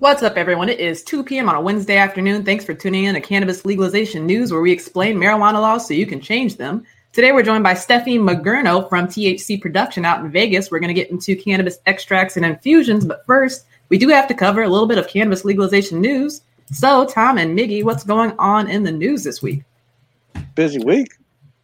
What's up, everyone? It is 2 p.m. on a Wednesday afternoon. Thanks for tuning in to Cannabis Legalization News, where we explain marijuana laws so you can change them. Today, we're joined by Steffi Magurno from THC Production out in Vegas. We're going to get into cannabis extracts and infusions, but first, we do have to cover a little bit of cannabis legalization news. So, Tom and Miggy, what's going on in the news this week? Busy week.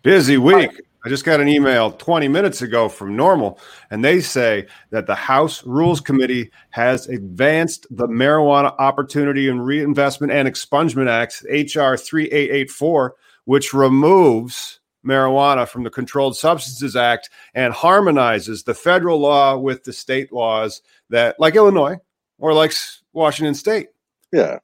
Busy week. I just got an email 20 minutes ago from NORML, and they say that the House Rules Committee has advanced the Marijuana Opportunity and Reinvestment and Expungement Act, H.R. 3884, which removes marijuana from the Controlled Substances Act and harmonizes the federal law with the state laws that, like Illinois or like Washington State. Yeah.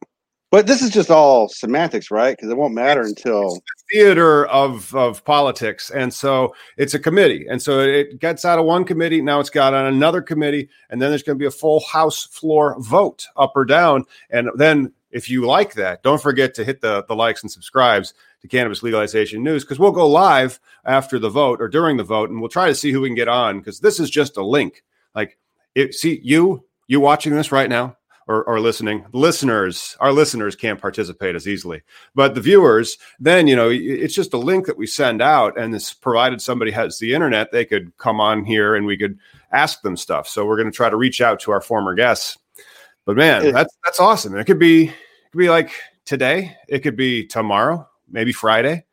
But this is just all semantics, right? Because it won't matter it's, until it's the theater of of politics, and so it's a committee, and so it gets out of one committee. Now it's got on another committee, and then there's going to be a full House floor vote, up or down, and then if you like that, don't forget to hit the the likes and subscribes to Cannabis Legalization News because we'll go live after the vote or during the vote, and we'll try to see who we can get on because this is just a link. Like, it, see you you watching this right now or, or listening listeners our listeners can't participate as easily. But the viewers then you know it's just a link that we send out and this provided somebody has the internet they could come on here and we could ask them stuff. So we're going to try to reach out to our former guests. But man that's that's awesome. It could be it could be like today. It could be tomorrow maybe friday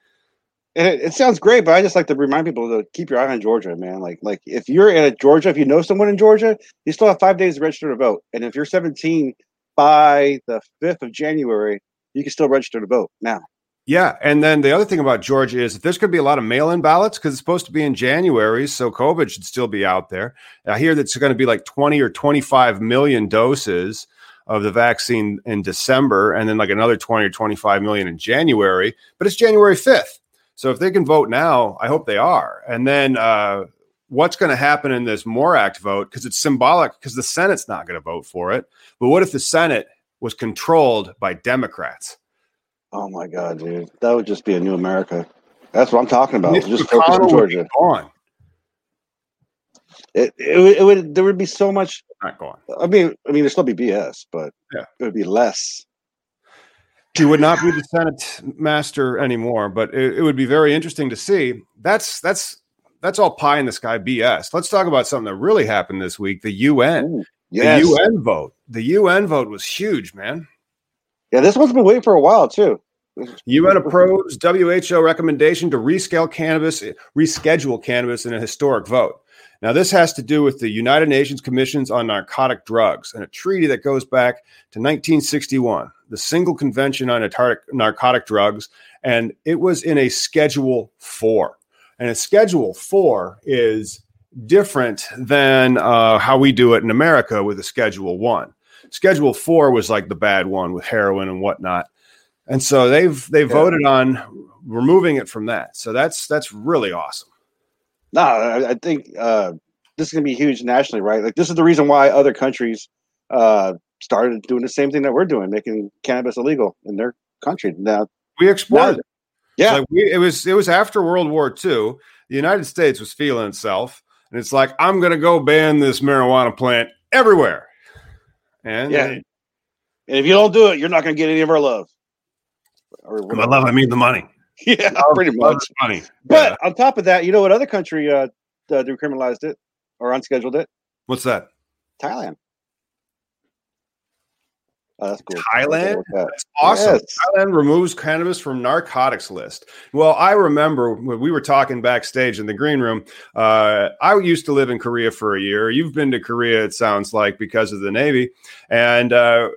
and it, it, sounds great, but I just like to remind people to keep your eye on Georgia, man. Like, like if you're in Georgia, if you know someone in Georgia, you still have five days to register to vote. And if you're 17 by the 5th of January, you can still register to vote now. Yeah, and then the other thing about Georgia is there's going to be a lot of mail-in ballots because it's supposed to be in January, so COVID should still be out there. I hear that's going to be like 20 or 25 million doses of the vaccine in December, and then like another 20 or 25 million in January. But it's January 5th. So if they can vote now, I hope they are. And then uh, what's going to happen in this MORE Act vote? Because it's symbolic, because the Senate's not going to vote for it. But what if the Senate was controlled by Democrats? Oh my God, dude, that would just be a new America. That's what I'm talking about. Just focus on Georgia. On. It, it, it, would there would be so much not going. I mean, I mean, there'd still be BS, but yeah. it would be less he would not be the Senate master anymore, but it, it, would be very interesting to see. That's that's that's all pie in the sky BS. Let's talk about something that really happened this week: the UN. Ooh, yes. The UN vote. The UN vote was huge, man. Yeah, this one's been waiting for a while too. UN approves WHO recommendation to rescale cannabis, reschedule cannabis in a historic vote. Now, this has to do with the United Nations Commissions on Narcotic Drugs and a treaty that goes back to 1961, the Single Convention on Narcotic Drugs, and it was in a Schedule 4. And a Schedule 4 is different than uh, how we do it in America with a Schedule 1. Schedule 4 was like the bad one with heroin and whatnot. And so they've they yeah. voted on removing it from that. So that's that's really awesome. No, I, I think uh, this is going to be huge nationally, right? Like this is the reason why other countries uh, started doing the same thing that we're doing, making cannabis illegal in their country. Now we exported. Now, yeah, like we, it was it was after World War II. The United States was feeling itself, and it's like I'm going to go ban this marijuana plant everywhere. And Yeah. And if you don't do it, you're not going to get any of our love. Or by love, I mean the money. Yeah, pretty much. money. But Yeah. on top of that, you know what other country uh, uh decriminalized it or unscheduled it? what's that? Thailand. Oh, that's cool. Thailand? That. That's awesome. Yes. Thailand removes cannabis from narcotics list. Well, I remember when we were talking backstage in the green room. Uh, I used to live in Korea for a year. You've been to Korea, it sounds like, because of the Navy. And uh,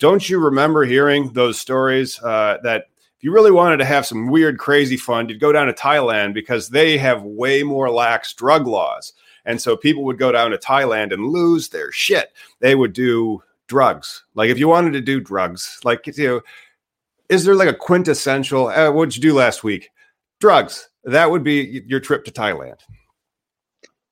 don't you remember hearing those stories uh, that if you really wanted to have some weird, crazy fun, you'd go down to Thailand because they have way more lax drug laws. And so people would go down to Thailand and lose their shit. They would do drugs. Like if you wanted to do drugs, like you know, is there like a quintessential? Uh, what'd you do last week? Drugs. That would be your trip to Thailand.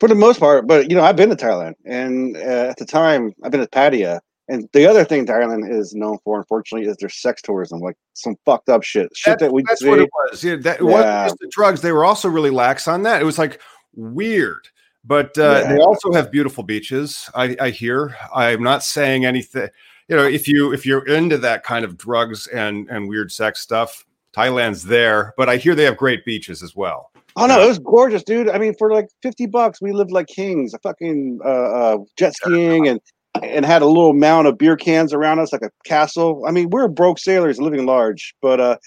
For the most part, but you know, I've been to Thailand, and uh, at the time, I've been to Pattaya. And the other thing Thailand is known for, unfortunately, is their sex tourism, like some fucked up shit, shit that we That's see. what it was. Yeah, that Yeah. wasn't just the drugs. They were also really lax on that. It was like weird. But uh, Yeah. they also have beautiful beaches. I, I hear. I'm not saying anything. You know, if you if you're into that kind of drugs and and weird sex stuff, Thailand's there. But I hear they have great beaches as well. Oh no, it was gorgeous, dude. I mean, for like fifty bucks, we lived like kings. A fucking uh, uh, jet skiing and and had a little mound of beer cans around us, like a castle. I mean, we're broke sailors living large, but uh,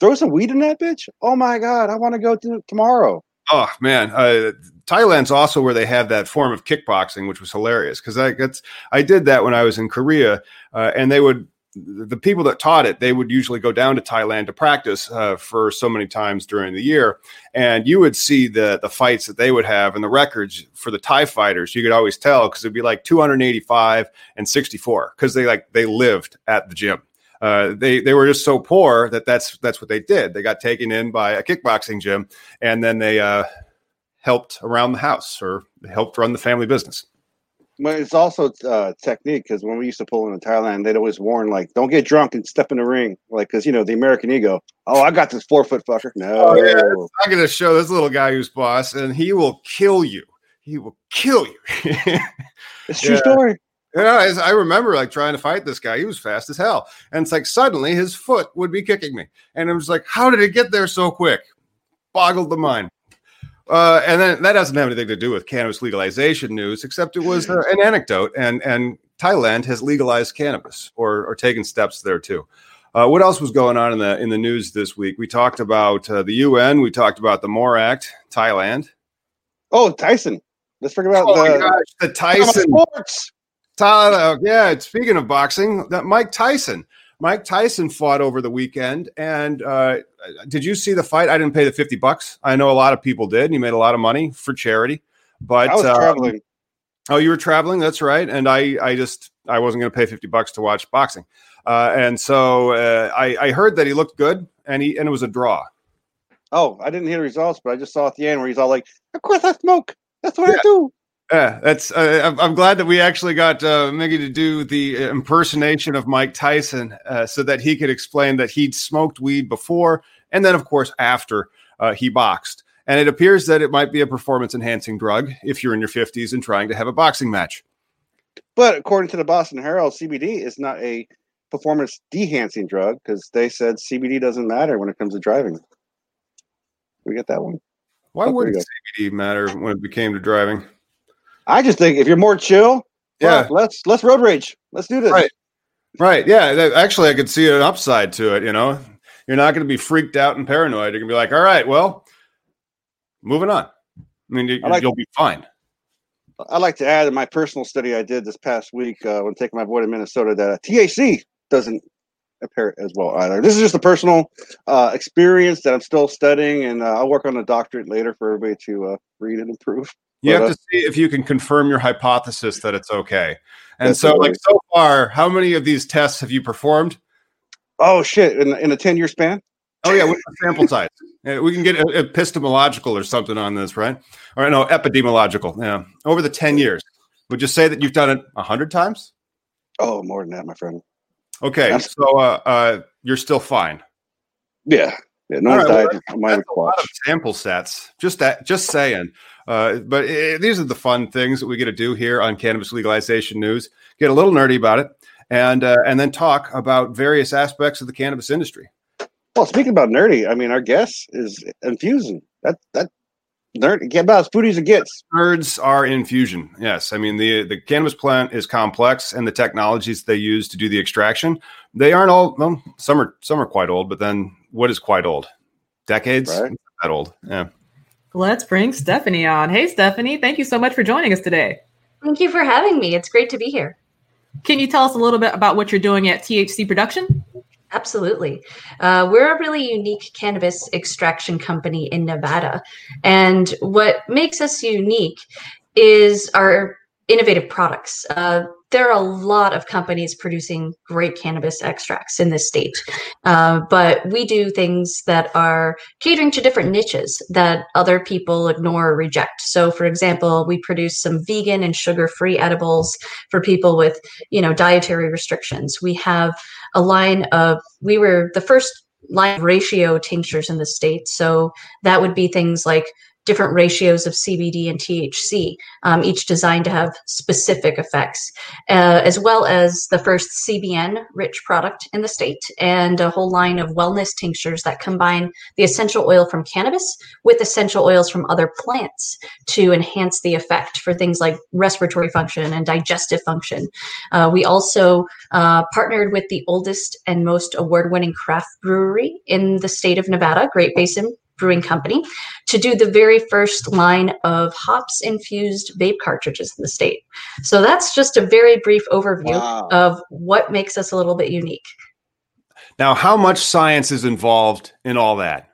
throw some weed in that bitch. Oh my god, I want to go to tomorrow. Oh man, uh, Thailand's also where they have that form of kickboxing, which was hilarious because I that's I did that when I was in Korea, uh, and they would the people that taught it they would usually go down to Thailand to practice uh, for so many times during the year, and you would see the the fights that they would have and the records for the Thai fighters. You could always tell because it'd be like 285 and 64 because they like they lived at the gym. Uh, they they were just so poor that that's that's what they did. They got taken in by a kickboxing gym, and then they uh, helped around the house or helped run the family business. But it's also uh, technique because when we used to pull into Thailand, they'd always warn like, "Don't get drunk and step in the ring," like because you know the American ego. Oh, I got this four foot fucker. No, Oh, yeah. I'm going to show this little guy who's boss, and he will kill you. He will kill you. it's true Yeah. story. Yeah, I I remember like trying to fight this guy. He was fast as hell. And it's like suddenly his foot would be kicking me. And I was like, how did it get there so quick? Boggled the mind. Uh, and then that doesn't have anything to do with cannabis legalization news, except it was uh, an anecdote. And and Thailand has legalized cannabis or or taken steps there too. Uh, what else was going on in the in the news this week? We talked about uh, the UN. We talked about the MORE Act, Thailand. Oh, Tyson. Let's forget about Oh the gosh, the Tyson sports. Tyler, yeah. Speaking of boxing, that Mike Tyson. Mike Tyson fought over the weekend, and uh, did you see the fight? I didn't pay the fifty bucks. I know a lot of people did, and he made a lot of money for charity. But I was um, traveling. Oh, you were traveling. That's right. And I, I just, I wasn't going to pay fifty bucks to watch boxing, uh, and so uh, I, I heard that he looked good, and he, and it was a draw. Oh, I didn't hear the results, but I just saw at the end where he's all like, "Of course I smoke. That's what Yeah. I do." Yeah, that's. Uh, I'm, glad that we actually got uh, Miggy to do the impersonation of Mike Tyson, uh, so that he could explain that he'd smoked weed before, and then, of course, after uh, he boxed. And it appears that it might be a performance-enhancing drug if you're in your 50s and trying to have a boxing match. But according to the Boston Herald, CBD is not a performance enhancing drug because they said CBD doesn't matter when it comes to driving. We get that one. Why Oh, would CBD matter when it became to driving? I just think if you're more chill, Yeah. fuck, let's let's road rage. Let's do this. Right. Right. Yeah. That, actually, I could see an upside to it. You know, you're not going to be freaked out and paranoid. You're going to be like, all right, well, moving on. I mean, you, I like- you'll be fine. I'd like to add in my personal study I did this past week uh, when taking my boy to Minnesota that uh, THC doesn't appear as well either. This is just a personal uh, experience that I'm still studying, and uh, I'll work on a doctorate later for everybody to uh, read and improve. You But, have to see if you can confirm your hypothesis that it's okay. And so, like so far, how many of these tests have you performed? Oh shit! In, in a ten year span. Oh yeah, what's the sample size? We can get epistemological or something on this, right? Or no, epidemiological. Yeah, over the ten years. Would you say that you've done it a hundred times? Oh, more than that, my friend. Okay, That's- so uh, uh, you're still fine. Yeah, yeah. No All one's right, well, died on my That's a lot of sample sets. Just that. Just saying. Uh, but it, these are the fun things that we get to do here on Cannabis Legalization News. Get a little nerdy about it, and uh, and then talk about various aspects of the cannabis industry. Well, speaking about nerdy, I mean, our guest is infusing. That that nerd get about as foodie as it gets. Nerds are infusion. Yes, I mean the the cannabis plant is complex, and the technologies they use to do the extraction they aren't all. Well, some are some are quite old, but then what is quite old? Decades. Right. That old. Yeah. Let's bring Stephanie on. Hey, Stephanie, thank you so much for joining us today. Thank you for having me. It's great to be here. Can you tell us a little bit about what you're doing at THC Production? Absolutely. Uh, we're a really unique cannabis extraction company in Nevada. And what makes us unique is our innovative products. Uh, there are a lot of companies producing great cannabis extracts in this state, uh, but we do things that are catering to different niches that other people ignore or reject. So, for example, we produce some vegan and sugar-free edibles for people with, you know, dietary restrictions. We have a line of. We were the first line ratio tinctures in the state, so that would be things like different ratios of CBD and THC, um, each designed to have specific effects, uh, as well as the first CBN rich product in the state, and a whole line of wellness tinctures that combine the essential oil from cannabis with essential oils from other plants to enhance the effect for things like respiratory function and digestive function. Uh, we also uh, partnered with the oldest and most award winning craft brewery in the state of Nevada, Great Basin Brewing Company to do the very first line of hops infused vape cartridges in the state. So that's just a very brief overview Wow. of what makes us a little bit unique. Now, how much science is involved in all that?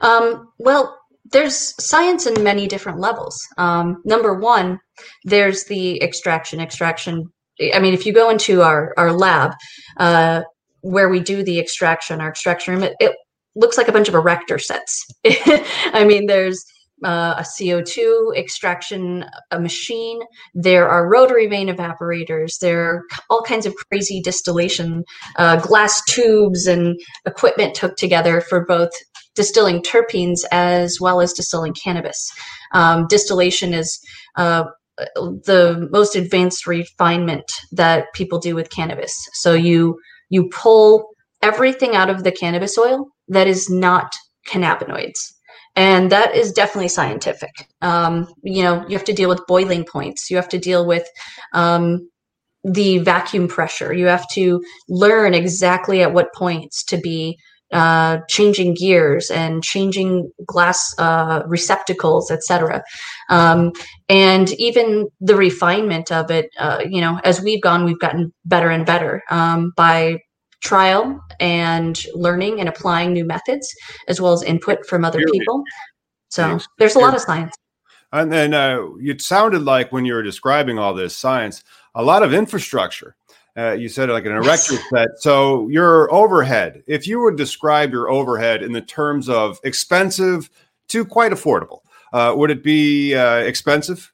Um, well, there's science in many different levels. Um, number one, there's the extraction. Extraction. I mean, if you go into our our lab uh, where we do the extraction, our extraction room, it, it looks like a bunch of erector sets. I mean, there's uh, a CO2 extraction a machine. There are rotary vane evaporators. There are all kinds of crazy distillation, uh, glass tubes and equipment took together for both distilling terpenes as well as distilling cannabis. Um, distillation is uh, the most advanced refinement that people do with cannabis. So you you pull everything out of the cannabis oil that is not cannabinoids. And that is definitely scientific. Um, you know, you have to deal with boiling points. You have to deal with um, the vacuum pressure. You have to learn exactly at what points to be uh, changing gears and changing glass uh, receptacles, etc. Um, and even the refinement of it, uh, you know, as we've gone, we've gotten better and better um, by trial and learning and applying new methods, as well as input from other people. So there's a lot of science. And then uh, it sounded like when you were describing all this science, a lot of infrastructure. Uh, you said like an erector set. So your overhead, if you would describe your overhead in the terms of expensive to quite affordable, uh, would it be uh, expensive?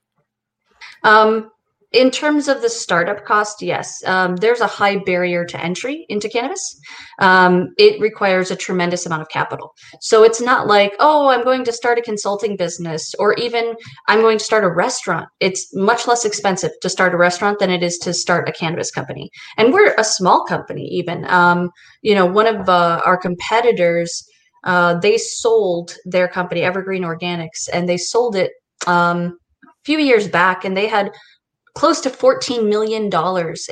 Um, in terms of the startup cost, yes, um, there's a high barrier to entry into cannabis. Um, it requires a tremendous amount of capital. So it's not like, oh, I'm going to start a consulting business or even I'm going to start a restaurant. It's much less expensive to start a restaurant than it is to start a cannabis company. And we're a small company, even. Um, you know, one of uh, our competitors, uh, they sold their company, Evergreen Organics, and they sold it um, a few years back, and they had close to $14 million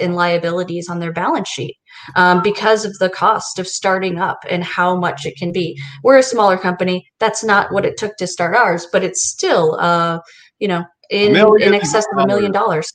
in liabilities on their balance sheet um, because of the cost of starting up and how much it can be. We're a smaller company. That's not what it took to start ours, but it's still, uh, you know, in, in excess of a million dollars.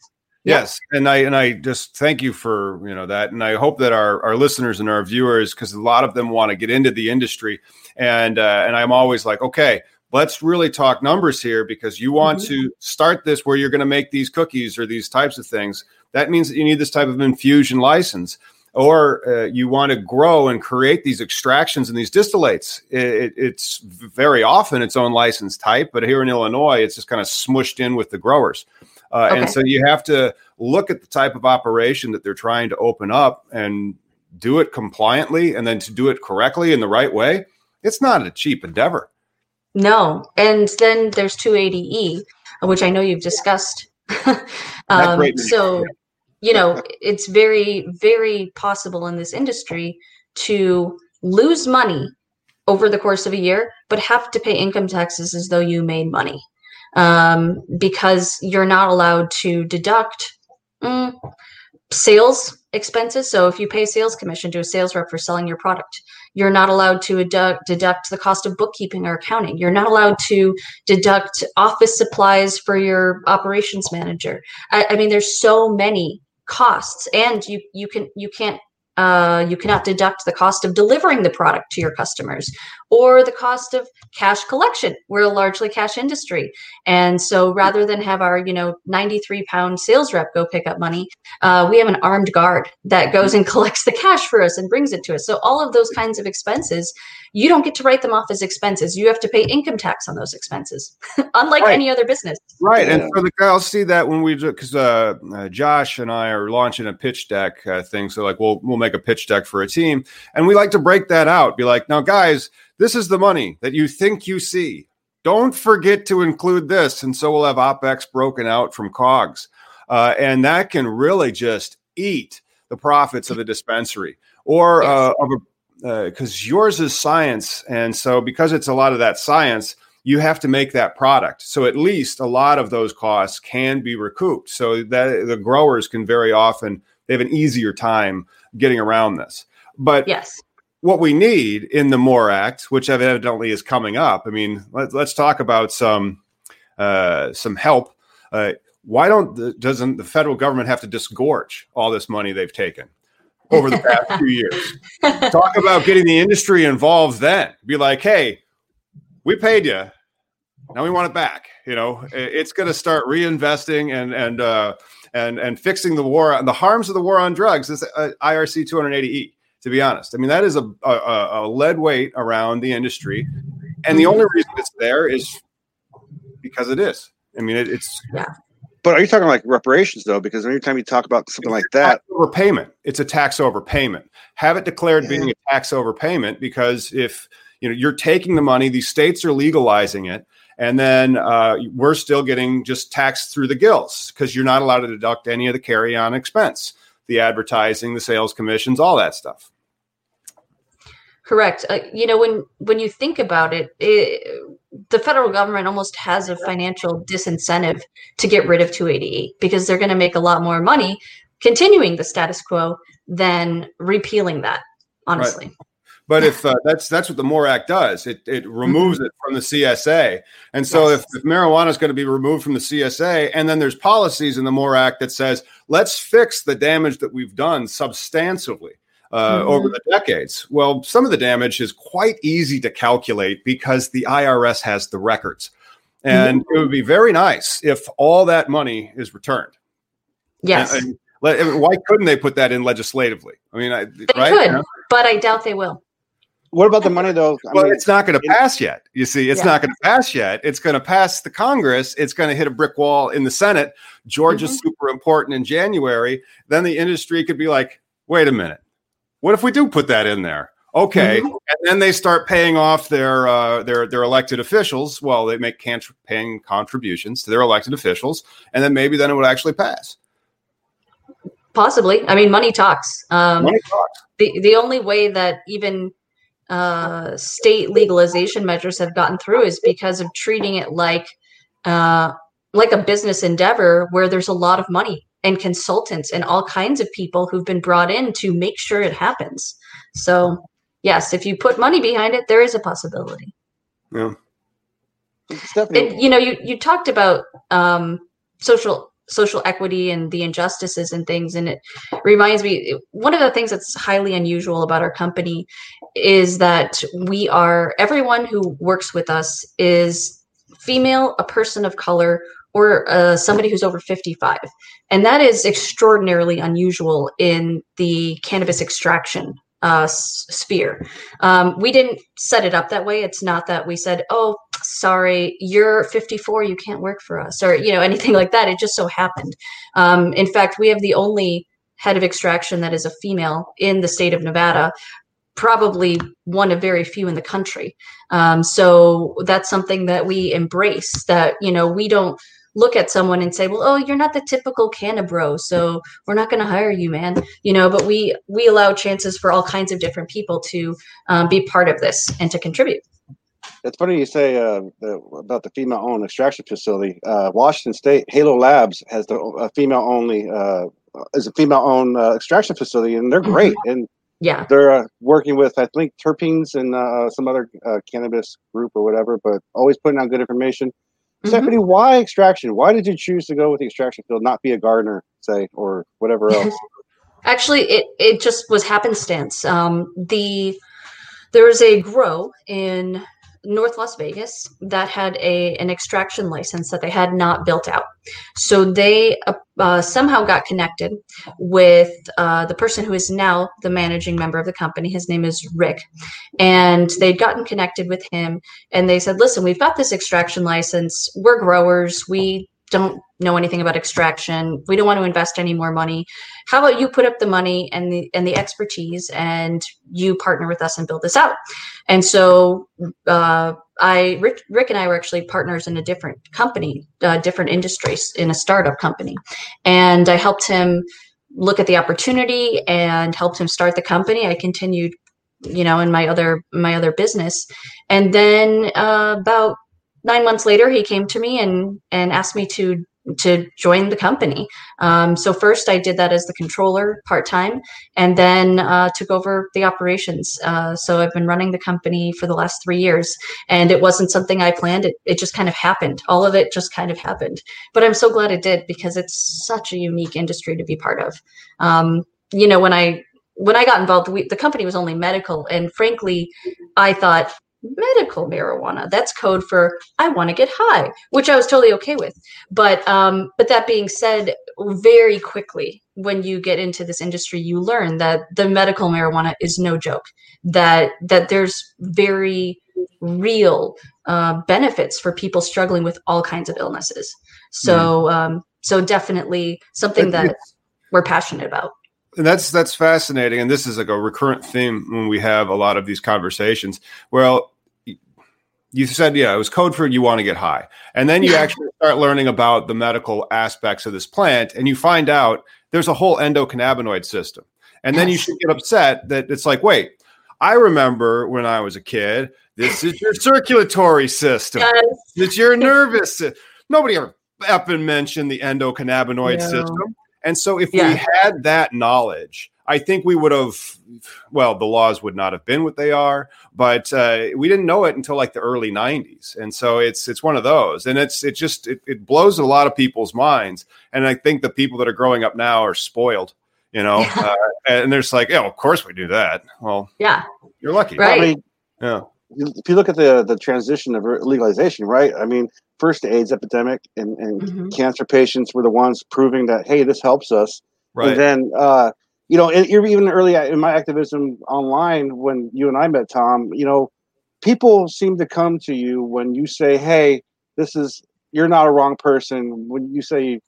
Yes, and I and I just thank you for you know that, and I hope that our our listeners and our viewers, because a lot of them want to get into the industry, and uh, and I'm always like, okay, let's really talk numbers here because you want Mhm. to start this where you're going to make these cookies or these types of things. That means that you need this type of infusion license, or uh, you want to grow and create these extractions and these distillates. It, it- it's very often its own license type, but here in Illinois, it's just kind of smushed in with the growers. Uh, And so you have to look at the type of operation that they're trying to open up and do it compliantly and then to do it correctly in the right way. It's not a cheap endeavor. No. And then there's 280E, which I know you've discussed. um, so, you know, it's very, very possible in this industry to lose money over the course of a year, but have to pay income taxes as though you made money um, because you're not allowed to deduct mm, sales expenses. So if you pay sales commission to a sales rep for selling your product, you're not allowed to deduct, deduct the cost of bookkeeping or accounting. You're not allowed to deduct office supplies for your operations manager. I, I mean, there's so many costs, and you you can you can't uh, you cannot deduct the cost of delivering the product to your customers or the cost of cash collection. We're a largely cash industry. And so rather than have our, you know, 93 pound sales rep go pick up money, uh, we have an armed guard that goes and collects the cash for us and brings it to us. So all of those kinds of expenses, you don't get to write them off as expenses. You have to pay income tax on those expenses, unlike right. any other business. Right. And for the I'll see that when we do, because uh, uh, Josh and I are launching a pitch deck uh, thing. So like we'll, we'll make a pitch deck for a team and we like to break that out, be like, now guys, this is the money that you think you see. Don't forget to include this. And so we'll have OPEX broken out from COGS. Uh, and that can really just eat the profits of the dispensary or yes. uh, of a because uh, yours is science. And so because it's a lot of that science, you have to make that product. So at least a lot of those costs can be recouped. So that the growers can very often they have an easier time getting around this. But yes what we need in the MORE Act, which evidently is coming up. I mean, let, us talk about some uh, some help. Uh, why don't the, doesn't the federal government have to disgorge all this money they've taken over the past few years? Talk about getting the industry involved. Then be like, hey, we paid you. Now we want it back. You know, it's going to start reinvesting and and uh, and and fixing the war the harms of the war on drugs. is uh, IRC 280E to be honest. I mean, that is a, a, a lead weight around the industry. And the only reason it's there is because it is. I mean, it, it's. Yeah. But are you talking like reparations though? Because anytime you talk about something like that, overpayment, it's a tax overpayment. Have it declared yeah. being a tax overpayment because if you know you're taking the money, these states are legalizing it, and then uh, we're still getting just taxed through the gills because you're not allowed to deduct any of the carry-on expense, the advertising, the sales commissions, all that stuff. Correct. Uh, you know, when when you think about it, it, the federal government almost has a financial disincentive to get rid of 280 because they're going to make a lot more money continuing the status quo than repealing that. Honestly. Right. But if uh, that's that's what the MORE Act does, it it removes mm-hmm. it from the CSA. And so yes. if, if marijuana is going to be removed from the CSA, and then there's policies in the MORE Act that says let's fix the damage that we've done substantively uh, mm-hmm. over the decades. Well, some of the damage is quite easy to calculate because the IRS has the records. And mm-hmm. it would be very nice if all that money is returned. Yes. And, and why couldn't they put that in legislatively? I mean, I, they right? could, but I doubt they will. What about the money, though? I well, mean, it's not going to pass yet. You see, it's yeah. not going to pass yet. It's going to pass the Congress. It's going to hit a brick wall in the Senate. Georgia's mm-hmm. super important in January. Then the industry could be like, wait a minute. What if we do put that in there? Okay, mm-hmm. and then they start paying off their uh, their their elected officials. Well, they make can- paying contributions to their elected officials, and then maybe then it would actually pass. Possibly. I mean, money talks. Um, money talks. The the only way that even uh, state legalization measures have gotten through is because of treating it like uh, like a business endeavor where there's a lot of money and consultants and all kinds of people who've been brought in to make sure it happens. So, yes, if you put money behind it, there is a possibility. Yeah. And, you know, you you talked about um, social social equity and the injustices and things, and it reminds me one of the things that's highly unusual about our company is that we are everyone who works with us is female, a person of color, or uh, somebody who's over 55. And that is extraordinarily unusual in the cannabis extraction uh, sphere. Um, we didn't set it up that way. It's not that we said, oh, sorry, you're 54, you can't work for us, or, you know, anything like that. It just so happened. Um, in fact, we have the only head of extraction that is a female in the state of Nevada probably one of very few in the country. Um, so that's something that we embrace. That you know we don't look at someone and say, "Well, oh, you're not the typical cannabro, so we're not going to hire you, man." You know, but we we allow chances for all kinds of different people to um, be part of this and to contribute. It's funny you say uh, the, about the female-owned extraction facility. Uh, Washington State Halo Labs has the uh, female-only uh, is a female-owned uh, extraction facility, and they're great. Mm-hmm. And yeah, they're uh, working with I think terpenes and uh, some other uh, cannabis group or whatever, but always putting out good information. Mm-hmm. Stephanie, why extraction? Why did you choose to go with the extraction field, not be a gardener, say, or whatever else? Actually, it it just was happenstance. Um, the there was a grow in North Las Vegas that had a an extraction license that they had not built out. So they uh, uh, somehow got connected with uh, the person who is now the managing member of the company. His name is Rick, and they'd gotten connected with him, and they said, "Listen, we've got this extraction license. We're growers. We don't know anything about extraction. We don't want to invest any more money. How about you put up the money and the and the expertise, and you partner with us and build this out? And so, uh, I Rick, Rick and I were actually partners in a different company, uh, different industries in a startup company, and I helped him look at the opportunity and helped him start the company. I continued you know in my other my other business and then uh, about nine months later, he came to me and and asked me to to join the company. Um, so first, I did that as the controller part time, and then uh, took over the operations. Uh, so I've been running the company for the last three years, and it wasn't something I planned. It it just kind of happened. All of it just kind of happened. But I'm so glad it did because it's such a unique industry to be part of. Um, you know, when I when I got involved, we, the company was only medical, and frankly, I thought medical marijuana. That's code for I want to get high, which I was totally okay with. But um, but that being said, very quickly when you get into this industry, you learn that the medical marijuana is no joke. That that there's very real uh, benefits for people struggling with all kinds of illnesses. So um, so definitely something that we're passionate about. And that's that's fascinating, and this is like a recurrent theme when we have a lot of these conversations. Well, you said yeah it was code for you want to get high and then you yeah. actually start learning about the medical aspects of this plant and you find out there's a whole endocannabinoid system and then you should get upset that it's like wait i remember when i was a kid this is your circulatory system yes. it's your nervous system. nobody ever up and mentioned the endocannabinoid no. system and so if yeah. we had that knowledge I think we would have, well, the laws would not have been what they are, but uh, we didn't know it until like the early '90s, and so it's it's one of those, and it's it just it, it blows a lot of people's minds, and I think the people that are growing up now are spoiled, you know, uh, and there's like, yeah, of course we do that. Well, yeah, you're lucky, right? I mean, yeah. If you look at the the transition of legalization, right? I mean, first the AIDS epidemic and, and mm-hmm. cancer patients were the ones proving that hey, this helps us, right? And then uh, you know, even early in my activism online, when you and I met Tom, you know, people seem to come to you when you say, "Hey, this is you're not a wrong person." When you say,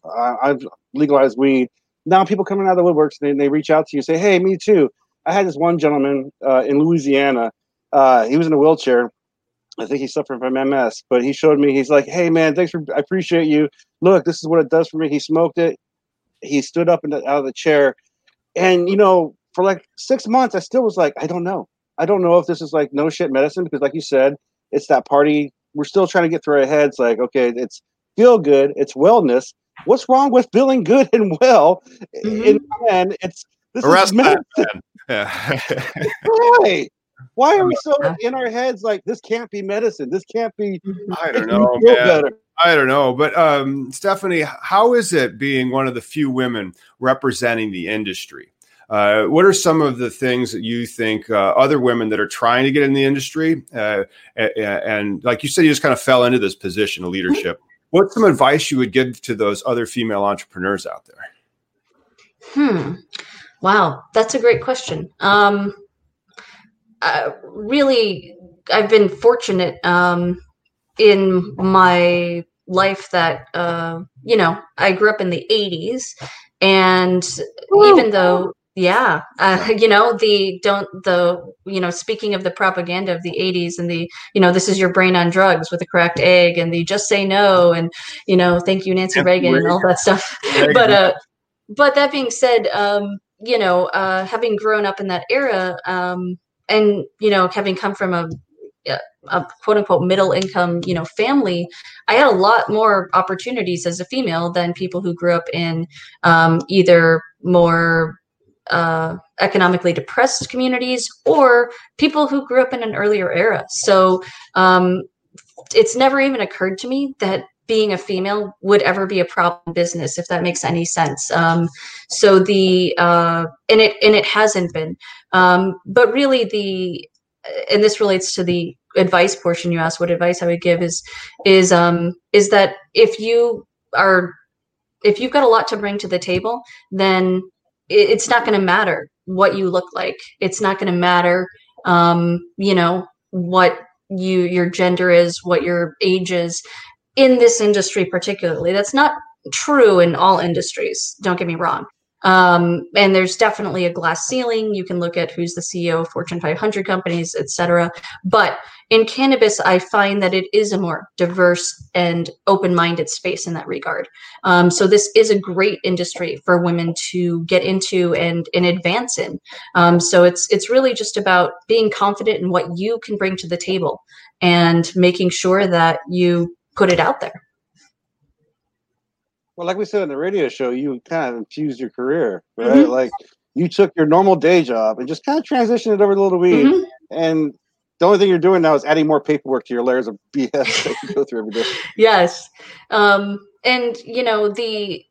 "I've legalized weed," now people coming out of the woodworks and they, reach out to you, say, "Hey, me too." I had this one gentleman uh, in Louisiana. Uh, he was in a wheelchair. I think he's suffering from MS, but he showed me. He's like, "Hey, man, thanks for. I appreciate you. Look, this is what it does for me." He smoked it. He stood up out of the chair and you know, for like six months, I still was like, I don't know. I don't know if this is like no shit medicine because, like you said, it's that party. We're still trying to get through our heads. Like, okay, it's feel good, it's wellness. What's wrong with feeling good and well? Mm-hmm. And it's this Arrest is medicine. Yeah. right. Why are we so in our heads like this can't be medicine? This can't be. I don't know. Man. I don't know, but um, Stephanie, how is it being one of the few women representing the industry? Uh, what are some of the things that you think uh, other women that are trying to get in the industry, uh, and, and, like you said, you just kind of fell into this position of leadership? What's some advice you would give to those other female entrepreneurs out there? Hmm. Wow, that's a great question. Um, uh, really, I've been fortunate. Um, in my life that uh, you know I grew up in the 80s and Ooh. even though yeah uh, you know the don't the you know speaking of the propaganda of the 80s and the you know this is your brain on drugs with a cracked egg and the just say no and you know thank you nancy reagan and all that stuff but uh but that being said um you know uh having grown up in that era um and you know having come from a a quote unquote middle income you know family i had a lot more opportunities as a female than people who grew up in um, either more uh, economically depressed communities or people who grew up in an earlier era. So um, it's never even occurred to me that being a female would ever be a problem business, if that makes any sense. Um, so the uh, and it and it hasn't been. Um, but really, the and this relates to the advice portion you asked. What advice I would give is is um, is that if you are if you've got a lot to bring to the table, then it's not going to matter what you look like. It's not going to matter, um, you know, what you your gender is, what your age is in this industry particularly. That's not true in all industries. Don't get me wrong. Um, and there's definitely a glass ceiling. You can look at who's the CEO of Fortune 500 companies, etc. But in cannabis, I find that it is a more diverse and open-minded space in that regard. Um, so this is a great industry for women to get into and, and advance in. Um, so it's it's really just about being confident in what you can bring to the table and making sure that you put it out there. Well, like we said in the radio show, you kind of infused your career, right? Mm-hmm. Like you took your normal day job and just kind of transitioned it over to little weed. Mm-hmm. And the only thing you're doing now is adding more paperwork to your layers of BS that you go through every day. Yes. Um, and, you know, the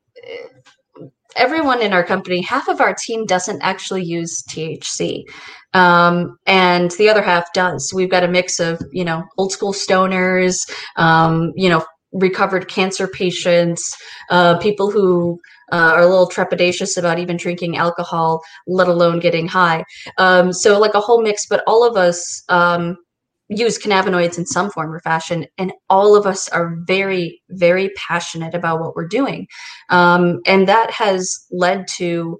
everyone in our company, half of our team doesn't actually use THC, um, and the other half does. We've got a mix of you know old school stoners, um, you know recovered cancer patients, uh, people who uh, are a little trepidatious about even drinking alcohol, let alone getting high. Um, so, like a whole mix, but all of us um, use cannabinoids in some form or fashion, and all of us are very, very passionate about what we're doing. Um, and that has led to,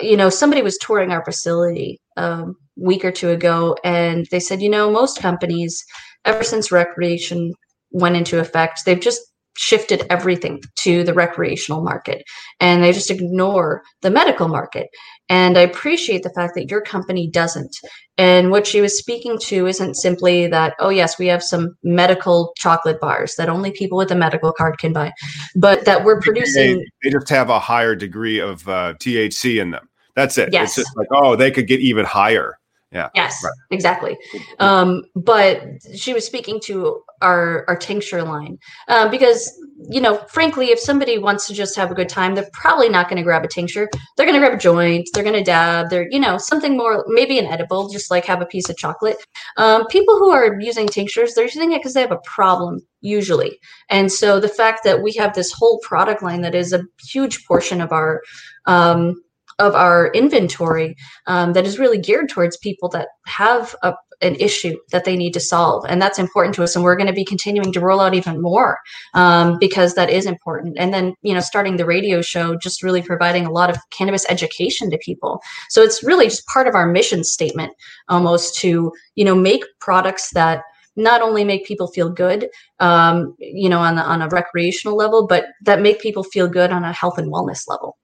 you know, somebody was touring our facility a um, week or two ago, and they said, you know, most companies, ever since recreation went into effect, they've just shifted everything to the recreational market and they just ignore the medical market. And I appreciate the fact that your company doesn't. And what she was speaking to isn't simply that, oh, yes, we have some medical chocolate bars that only people with a medical card can buy, but that we're producing. They, they just have a higher degree of uh, THC in them. That's it. Yes. It's just like, oh, they could get even higher. Yeah. Yes, right. exactly. Um, but she was speaking to our our tincture line um, because you know, frankly, if somebody wants to just have a good time, they're probably not going to grab a tincture. They're going to grab a joint. They're going to dab. They're you know something more, maybe an edible, just like have a piece of chocolate. Um, people who are using tinctures, they're using it because they have a problem usually. And so the fact that we have this whole product line that is a huge portion of our um, of our inventory um, that is really geared towards people that have a, an issue that they need to solve. And that's important to us and we're going to be continuing to roll out even more um, because that is important. And then you know starting the radio show just really providing a lot of cannabis education to people. So it's really just part of our mission statement almost to you know make products that not only make people feel good, um, you know, on the, on a recreational level, but that make people feel good on a health and wellness level.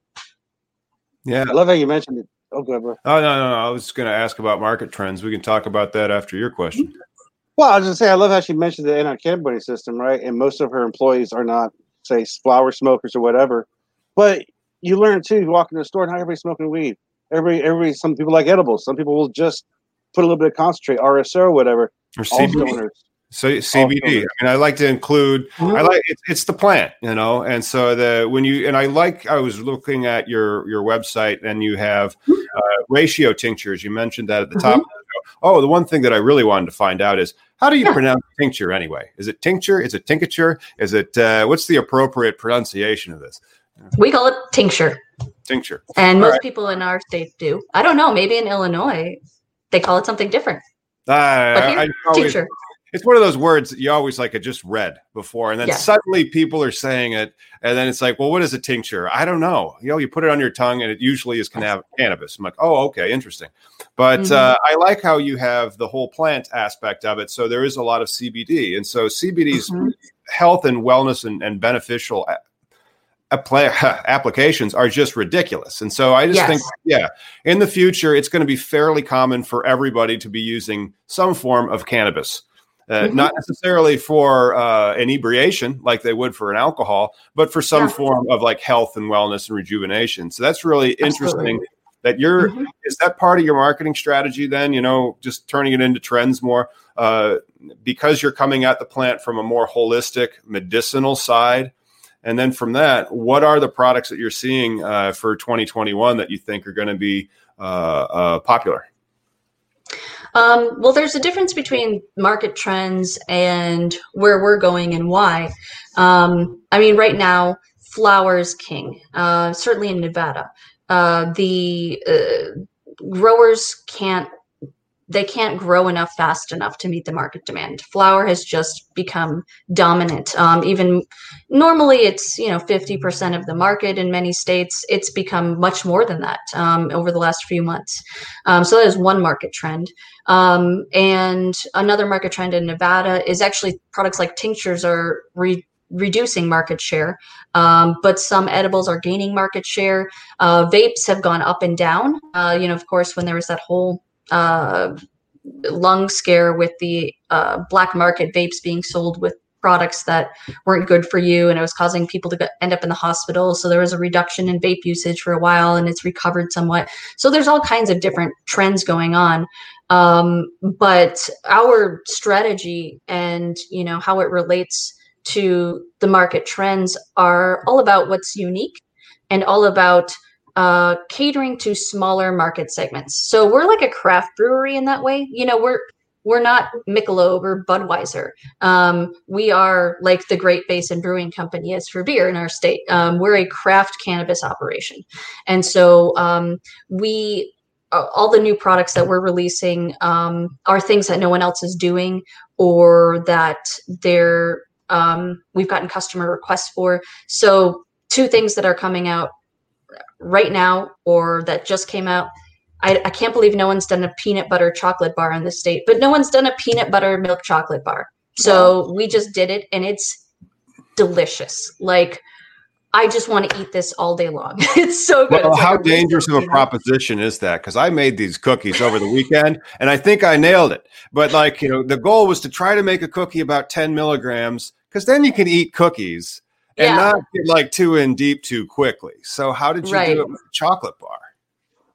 Yeah, I love how you mentioned it. Oh, good, bro. Oh no, no, no. I was going to ask about market trends. We can talk about that after your question. Well, I was going to say I love how she mentioned the in cannabis system, right? And most of her employees are not, say, flower smokers or whatever. But you learn too. You walk into the store, not everybody's smoking weed. Everybody, everybody. Some people like edibles. Some people will just put a little bit of concentrate, RSO, or whatever. Or CBD. So CBD. I mean, I like to include. Mm-hmm. I like it's, it's the plant, you know. And so the when you and I like. I was looking at your your website, and you have mm-hmm. uh, ratio tinctures. You mentioned that at the mm-hmm. top. Oh, the one thing that I really wanted to find out is how do you yeah. pronounce tincture anyway? Is it tincture? Is it tincture? Is it uh, what's the appropriate pronunciation of this? We call it tincture. Tincture. And All most right. people in our state do. I don't know. Maybe in Illinois they call it something different. Uh, I, always, tincture it's one of those words that you always like had just read before, and then Yeah. suddenly people are saying it, and then it's like, well, what is a tincture? I don't know. You know, you put it on your tongue, and it usually is canna- cannabis. I'm like, oh, okay, interesting. But Mhm. uh, I like how you have the whole plant aspect of it. So there is a lot of CBD, and so CBD's Mhm. health and wellness and, and beneficial apply- applications are just ridiculous. And so I just Yes. think, yeah, in the future, it's going to be fairly common for everybody to be using some form of cannabis. Uh, Mhm. Not necessarily for uh, inebriation like they would for an alcohol, but for some Yeah. form of like health and wellness and rejuvenation. So that's really interesting Absolutely. that you're Mhm. is that part of your marketing strategy then you know just turning it into trends more uh, because you're coming at the plant from a more holistic medicinal side and then from that what are the products that you're seeing uh, for 2021 that you think are going to be uh, uh, popular Um, well, there's a difference between market trends and where we're going and why. Um, I mean, right now, flower is king, uh, certainly in Nevada. Uh, the uh, growers can't they can't grow enough fast enough to meet the market demand. Flower has just become dominant. Um, even normally, it's you know 50% of the market in many states. It's become much more than that um, over the last few months. Um, so that is one market trend. Um, and another market trend in Nevada is actually products like tinctures are re- reducing market share, um, but some edibles are gaining market share. Uh, vapes have gone up and down. Uh, you know, of course, when there was that whole uh, lung scare with the uh, black market vapes being sold with products that weren't good for you and it was causing people to end up in the hospital. So there was a reduction in vape usage for a while and it's recovered somewhat. So there's all kinds of different trends going on. Um, but our strategy and you know how it relates to the market trends are all about what's unique and all about uh, catering to smaller market segments. So we're like a craft brewery in that way. You know, we're we're not Michelob or Budweiser. Um, we are like the Great Basin Brewing Company is for beer in our state. Um, we're a craft cannabis operation, and so um, we uh, all the new products that we're releasing um, are things that no one else is doing or that they're um, we've gotten customer requests for. So two things that are coming out right now or that just came out. I, I can't believe no one's done a peanut butter chocolate bar in the state, but no one's done a peanut butter milk chocolate bar. So we just did it and it's delicious. Like I just want to eat this all day long. it's so good. well It's how a dangerous of a proposition is that because i made these cookies over the weekend and i think i nailed it but like you know the goal was to try to make a cookie about 10 milligrams because then you can eat cookies and Yeah. not get like too in deep too quickly. So how did you Right. do it with the chocolate bar?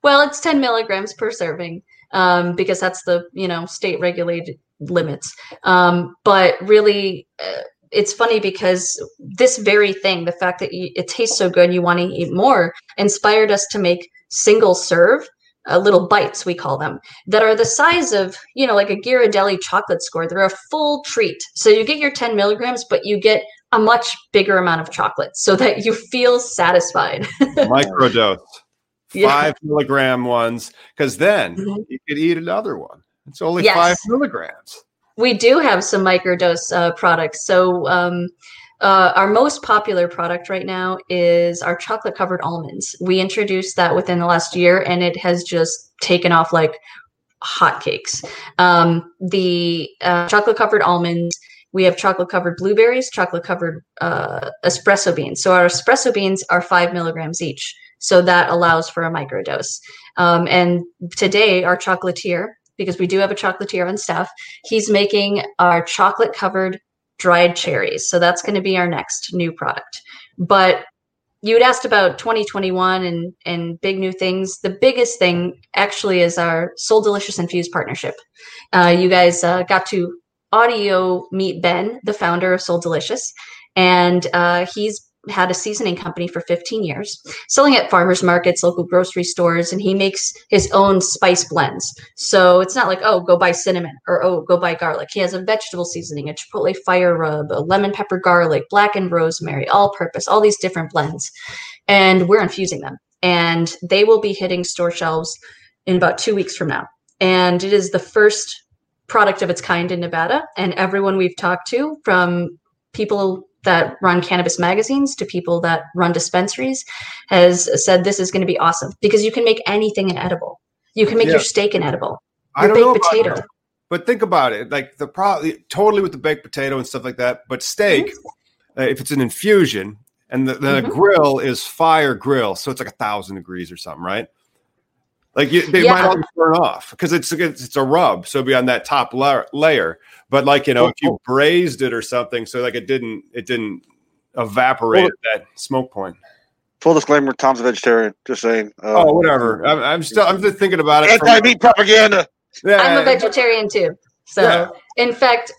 Well, it's 10 milligrams per serving um, because that's the you know state regulated limits. Um, but really, uh, it's funny because this very thing, the fact that you, it tastes so good, you want to eat more, inspired us to make single serve. Uh, little bites we call them that are the size of you know like a Ghirardelli chocolate score they're a full treat so you get your 10 milligrams but you get a much bigger amount of chocolate so that you feel satisfied Microdose, Yeah. five milligram ones, because then Mhm. you could eat another one. It's only Yes. five milligrams. we do have some microdose uh, products. So um, uh, our most popular product right now is our chocolate covered almonds. We introduced that within the last year, and it has just taken off like hotcakes. Um, the uh, chocolate covered almonds. We have chocolate covered blueberries, chocolate covered uh, espresso beans. So our espresso beans are five milligrams each. So that allows for a microdose. Um, and today, our chocolatier, because we do have a chocolatier on staff, he's making our chocolate covered dried cherries. So that's going to be our next new product. But you had asked about 2021 and and big new things. The biggest thing actually is our Soul Delicious Infused partnership. Uh, you guys uh, got to audio meet Ben, the founder of Soul Delicious, and uh, he's had a seasoning company for 15 years, selling at farmers markets, local grocery stores, and he makes his own spice blends. So it's not like, oh, go buy cinnamon or oh, go buy garlic. He has a vegetable seasoning, a chipotle fire rub, a lemon pepper garlic, blackened rosemary, all purpose, all these different blends. And we're infusing them. And they will be hitting store shelves in about two weeks from now. And it is the first product of its kind in Nevada, and everyone we've talked to, from people that run cannabis magazines to people that run dispensaries, has said this is going to be awesome because you can make anything an edible. You can make Yeah. your steak an edible. Your baked potato. that. But think about it, like the pro totally with the baked potato and stuff like that. But steak, Mm-hmm. uh, if it's an infusion and the, the Mhm. grill is fire grill, so it's like a thousand degrees or something, right? Like you, they might Yeah. all burn off because it's, it's it's a rub, so it'd be on that top layer. layer. But like you know, if you braised it or something, so like it didn't it didn't evaporate Well- at that smoke point. Full disclaimer: Tom's a vegetarian. Just saying. Uh, Oh, whatever. I'm, I'm still I'm just thinking about it. from- Anti-meat propaganda. Yeah, I'm a vegetarian too. So, Yeah. in fact,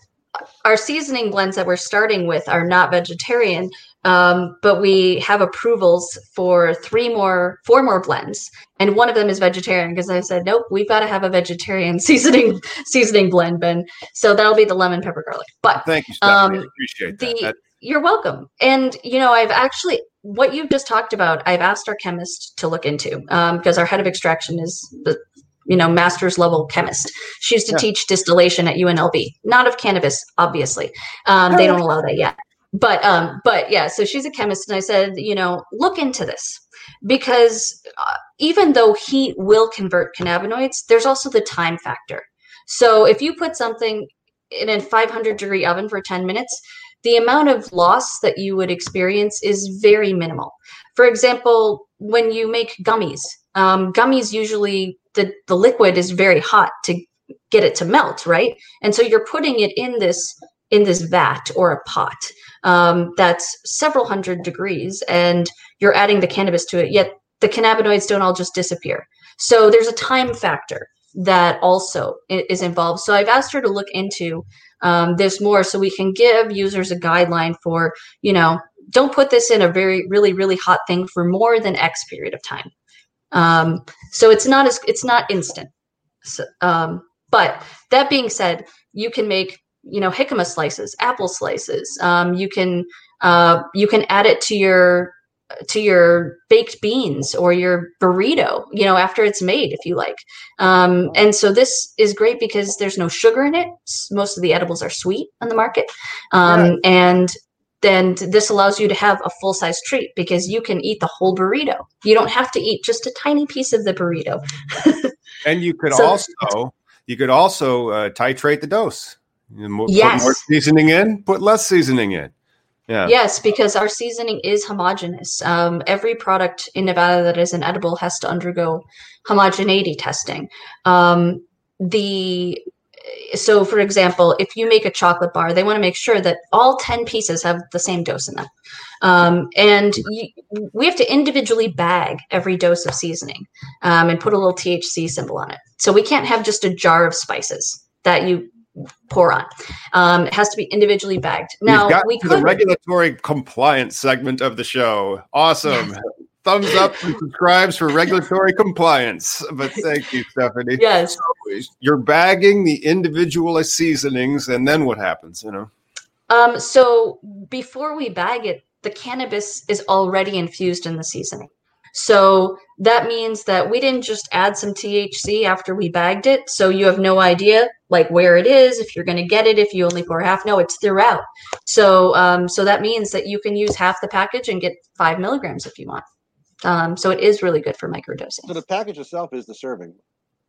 our seasoning blends that we're starting with are not vegetarian, um, but we have approvals for three more, four more blends, and one of them is vegetarian because I said, nope, we've got to have a vegetarian seasoning seasoning blend, Ben. So that'll be the lemon pepper garlic. But Thank you, Stephanie. Um, I appreciate that. the That- you're welcome. And you know, I've actually what you've just talked about. I've asked our chemist to look into um, because our head of extraction is the you know master's level chemist. She used to Yeah. teach distillation at UNLV, not of cannabis, obviously. Um, they don't allow that yet. But um, but yeah, so she's a chemist, and I said, you know, look into this because uh, even though heat will convert cannabinoids, there's also the time factor. So if you put something in a 500 degree oven for 10 minutes, the amount of loss that you would experience is very minimal. For example, when you make gummies, um, gummies usually the, the liquid is very hot to get it to melt, right? And so you're putting it in this in this vat or a pot um, that's several hundred degrees, and you're adding the cannabis to it. Yet the cannabinoids don't all just disappear. So there's a time factor that also is involved. So I've asked her to look into um, this more so we can give users a guideline for you know don't put this in a very really really hot thing for more than x period of time um, so it's not as it's not instant so, um, but that being said you can make you know jicama slices apple slices um, you can uh, you can add it to your to your baked beans or your burrito you know after it's made if you like um, and so this is great because there's no sugar in it. Most of the edibles are sweet on the market. Um, Right. And then this allows you to have a full size treat because you can eat the whole burrito. You don't have to eat just a tiny piece of the burrito. And you could So- also you could also uh, titrate the dose. You Yes. Put more seasoning in, put less seasoning in. Yeah. Yes, because our seasoning is homogeneous. Um, every product in Nevada that is an edible has to undergo homogeneity testing. Um, the so, for example, if you make a chocolate bar, they want to make sure that all ten pieces have the same dose in them, um, and you, we have to individually bag every dose of seasoning um, and put a little THC symbol on it. So we can't have just a jar of spices that you pour on. Um, it has to be individually bagged. Now we to could the regulatory compliance segment of the show. Awesome. Thumbs up and subscribes for regulatory compliance. But thank you, Stephanie. yes. You're bagging the individual seasonings, and then what happens? You know. Um, so before we bag it, the cannabis is already infused in the seasoning. So that means that we didn't just add some THC after we bagged it. So you have no idea like where it is, if you're going to get it, if you only pour half. No, it's throughout. So um, so that means that you can use half the package and get five milligrams if you want. Um, so it is really good for microdosing. So the package itself is the serving.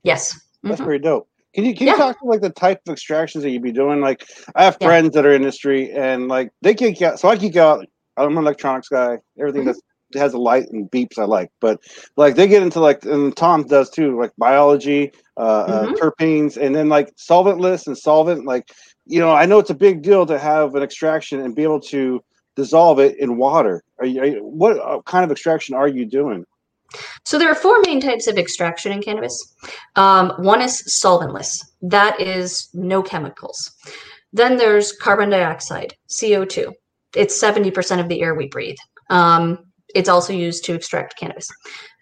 yes. That's Mhm. pretty dope. Can you can Yeah. you talk to like the type of extractions that you'd be doing? Like I have Yeah. friends that are in industry and like they geek out. So I geek out. I'm an electronics guy. Everything Mhm. that has a light and beeps I like. But like they get into like and Tom does too, like biology, uh, Mhm. uh terpenes, and then like solventless and solvent. Like you know, I know it's a big deal to have an extraction and be able to dissolve it in water. Are you, are you what uh, kind of extraction are you doing? So there are four main types of extraction in cannabis. Um, one is solventless. That is no chemicals. Then there's carbon dioxide, CO2. It's 70% of the air we breathe. Um, it's also used to extract cannabis.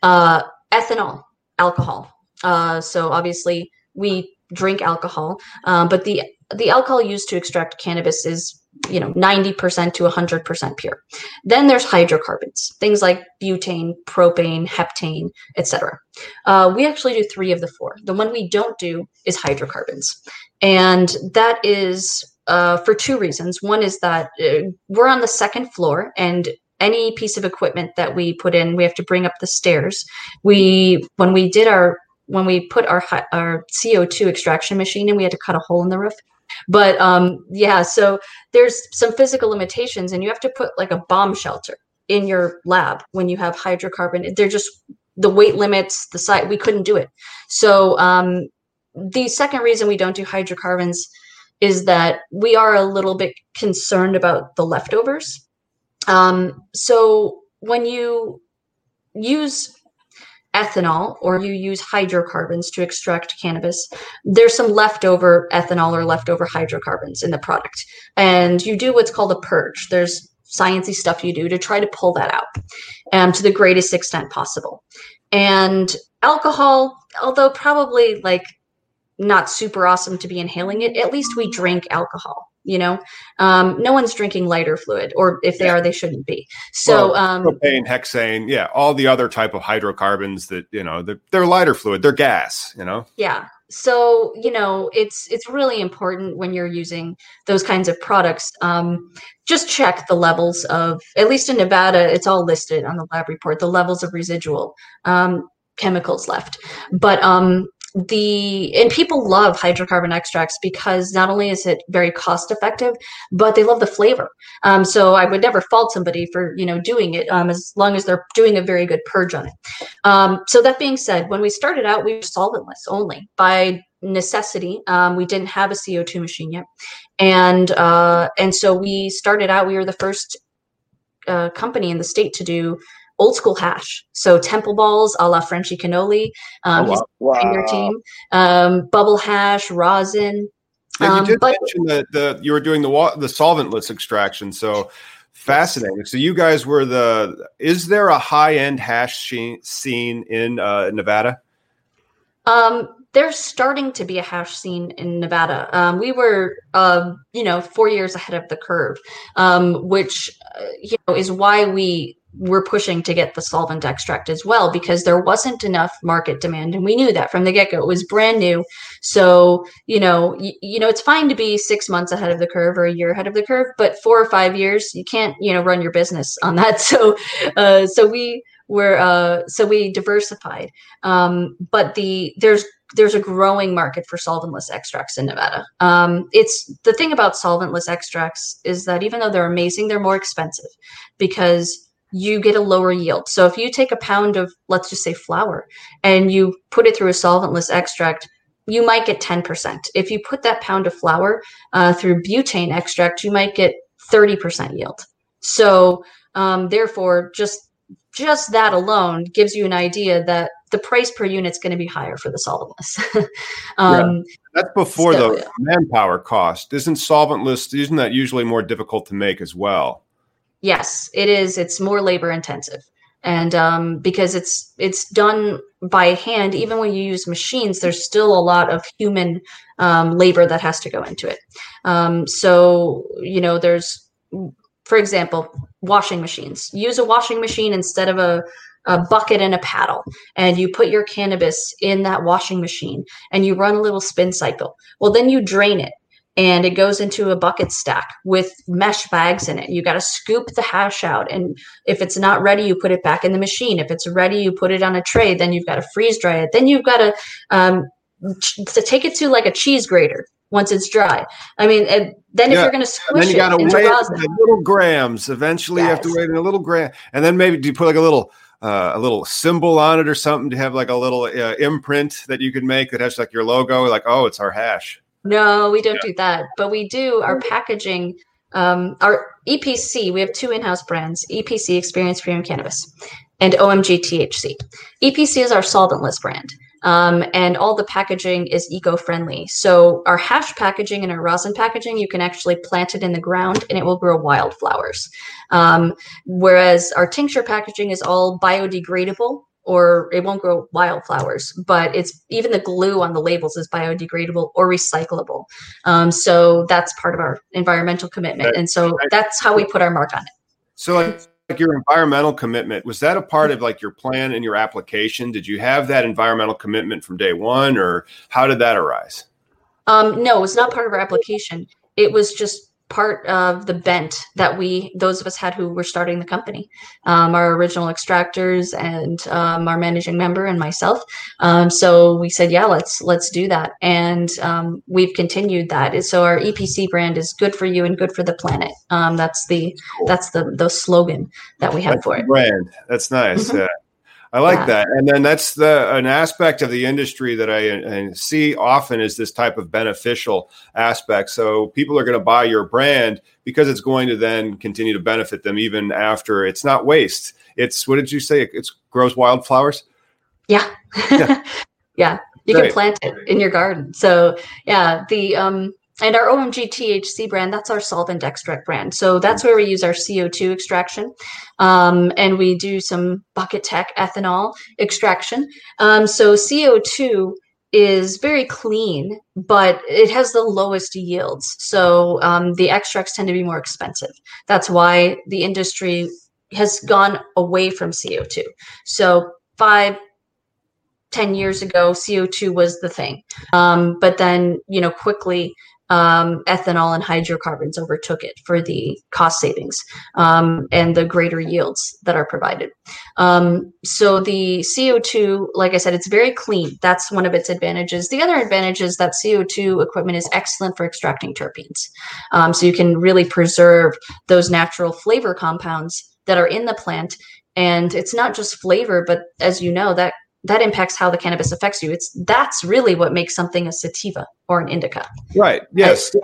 Uh, ethanol, alcohol. Uh, so obviously we drink alcohol, um, but the the alcohol used to extract cannabis is you know 90% to 100% pure. Then there's hydrocarbons things like butane propane heptane etc uh, we actually do three of the four. The one we don't do is hydrocarbons. And that is uh, for two reasons. One is that uh, we're on the second floor and any piece of equipment that we put in we have to bring up the stairs. We when we did our when we put our our co2 extraction machine in we had to cut a hole in the roof but um, yeah, so there's some physical limitations, and you have to put like a bomb shelter in your lab when you have hydrocarbon. They're just the weight limits, the site. We couldn't do it. So um, the second reason we don't do hydrocarbons is that we are a little bit concerned about the leftovers. Um, so when you use ethanol or you use hydrocarbons to extract cannabis, there's some leftover ethanol or leftover hydrocarbons in the product. And you do what's called a purge. There's sciencey stuff you do to try to pull that out um, to the greatest extent possible. And alcohol, although probably like not super awesome to be inhaling it, at least we drink alcohol you know? Um, no one's drinking lighter fluid or if they yeah. are they shouldn't be. So well, um, propane hexane yeah all the other type of hydrocarbons that you know they're, they're lighter fluid they're gas you know? Yeah. So you know it's it's really important when you're using those kinds of products um, just check the levels of at least in nevada it's all listed on the lab report the levels of residual um, chemicals left. But um the and people love hydrocarbon extracts because not only is it very cost effective but they love the flavor. Um, so i would never fault somebody for you know doing it um, as long as they're doing a very good purge on it. Um, so that being said when we started out we were solventless only. By necessity um, we didn't have a co2 machine yet. And uh, and so we started out we were the first uh, company in the state to do old school hash. So temple balls a la Frenchy Cannoli. Um, oh, wow. Your team. Um, bubble hash, rosin. Yeah, you um, did but, mention that the, you were doing the the solventless extraction. So fascinating. So you guys were the. Is there a high end hash scene in uh, Nevada? Um, there's starting to be a hash scene in Nevada. Um, we were, uh, you know, four years ahead of the curve, um, which, uh, you know, is why we we're pushing to get the solvent extract as well because there wasn't enough market demand and we knew that from the get-go. It was brand new. So you know y- you know it's fine to be six months ahead of the curve or a year ahead of the curve but four or five years you can't you know run your business on that. So uh, so we were uh, so we diversified. Um, but the there's there's a growing market for solventless extracts in Nevada. Um, it's the thing about solventless extracts is that even though they're amazing, they're more expensive because you get a lower yield. So if you take a pound of, let's just say flower, and you put it through a solventless extract, you might get 10%. If you put that pound of flower uh, through butane extract, you might get 30% yield. So um, therefore, just just that alone gives you an idea that the price per unit is going to be higher for the solventless. um, yeah. That's before so, the yeah. manpower cost. Isn't solventless? Isn't that usually more difficult to make as well? Yes, it is. It's more labor intensive, and um, because it's it's done by hand, even when you use machines, there's still a lot of human um, labor that has to go into it. Um, so you know, there's, for example, washing machines. Use a washing machine instead of a a bucket and a paddle and you put your cannabis in that washing machine and you run a little spin cycle. Well, then you drain it and it goes into a bucket stack with mesh bags in it. You got to scoop the hash out. And if it's not ready, you put it back in the machine. If it's ready, you put it on a tray. Then you've got to freeze dry it. Then you've got to, um, to take it to like a cheese grater once it's dry. I mean, then yeah. if you're going to squish it, then you got to weigh it little grams. Eventually, yes. you have to weigh it in a little gram, and then maybe do you put like a little uh, a little symbol on it or something to have like a little uh, imprint that you can make that has like your logo, like oh, it's our hash. No, we don't yeah. do that, but we do our packaging. Um, our EPC, we have two in-house brands: EPC Experience Premium Cannabis and OMG THC. EPC is our solventless brand. Um, and all the packaging is eco-friendly. So our hash packaging and our rosin packaging, you can actually plant it in the ground and it will grow wildflowers. Um, whereas our tincture packaging is all biodegradable or it won't grow wildflowers, but it's even the glue on the labels is biodegradable or recyclable. Um, so that's part of our environmental commitment. And so that's how we put our mark on it. So like, like your environmental commitment, was that a part of like your plan and your application? Did you have that environmental commitment from day one or how did that arise? Um, no, it's not part of our application. It was just part of the bent that we those of us had who were starting the company um, our original extractors and um, our managing member and myself um, so we said yeah let's let's do that and um, we've continued that so our epc brand is good for you and good for the planet um, that's the that's the the slogan that we have That's for it brand. That's nice. Mhm. Yeah. I like Yeah. that. And then that's the an aspect of the industry that I, I see often is this type of beneficial aspect. So people are going to buy your brand because it's going to then continue to benefit them even after it's not waste. It's what did you say? It grows wildflowers. Yeah. Yeah. yeah. You Great. can plant it in your garden. So yeah, the um and our OMG THC brand, that's our solvent extract brand. So that's where we use our CO2 extraction. Um, and we do some bucket tech ethanol extraction. Um, so CO2 is very clean, but it has the lowest yields. So um, the extracts tend to be more expensive. That's why the industry has gone away from CO2. So five, 10 years ago, CO2 was the thing. Um, but then, you know, quickly, um, ethanol and hydrocarbons overtook it for the cost savings um, and the greater yields that are provided. Um, so the CO2, like I said, it's very clean. That's one of its advantages. The other advantage is that CO2 equipment is excellent for extracting terpenes. Um, so you can really preserve those natural flavor compounds that are in the plant. And it's not just flavor, but as you know, that that impacts how the cannabis affects you. It's that's really what makes something a sativa or an indica. Right. Yes.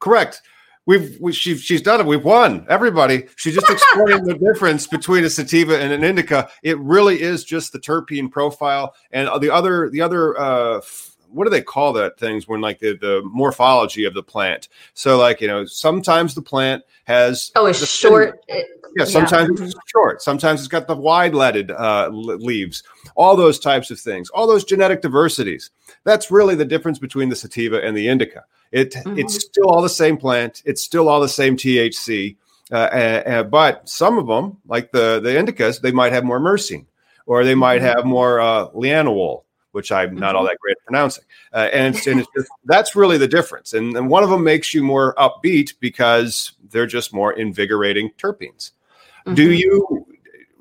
Correct. We've we, she, she's done it. We've won. Everybody. She just explained the difference between a sativa and an indica. It really is just the terpene profile and the other the other uh, f- what do they call that things when like the the morphology of the plant. So like you know sometimes the plant has Oh, it's short. it- yeah, sometimes it's short. Sometimes it's got the wide leaded uh, leaves. All those types of things. All those genetic diversities. That's really the difference between the sativa and the indica. It Mhm. it's still all the same plant. It's still all the same THC. Uh, but some of them, like the the indicas, they might have more myrcene, or they might Mhm. have more uh, lianol, which I'm not all that great at pronouncing. Uh, and it's, and it's just, that's really the difference. And, and one of them makes you more upbeat because they're just more invigorating terpenes. Do Mhm. you?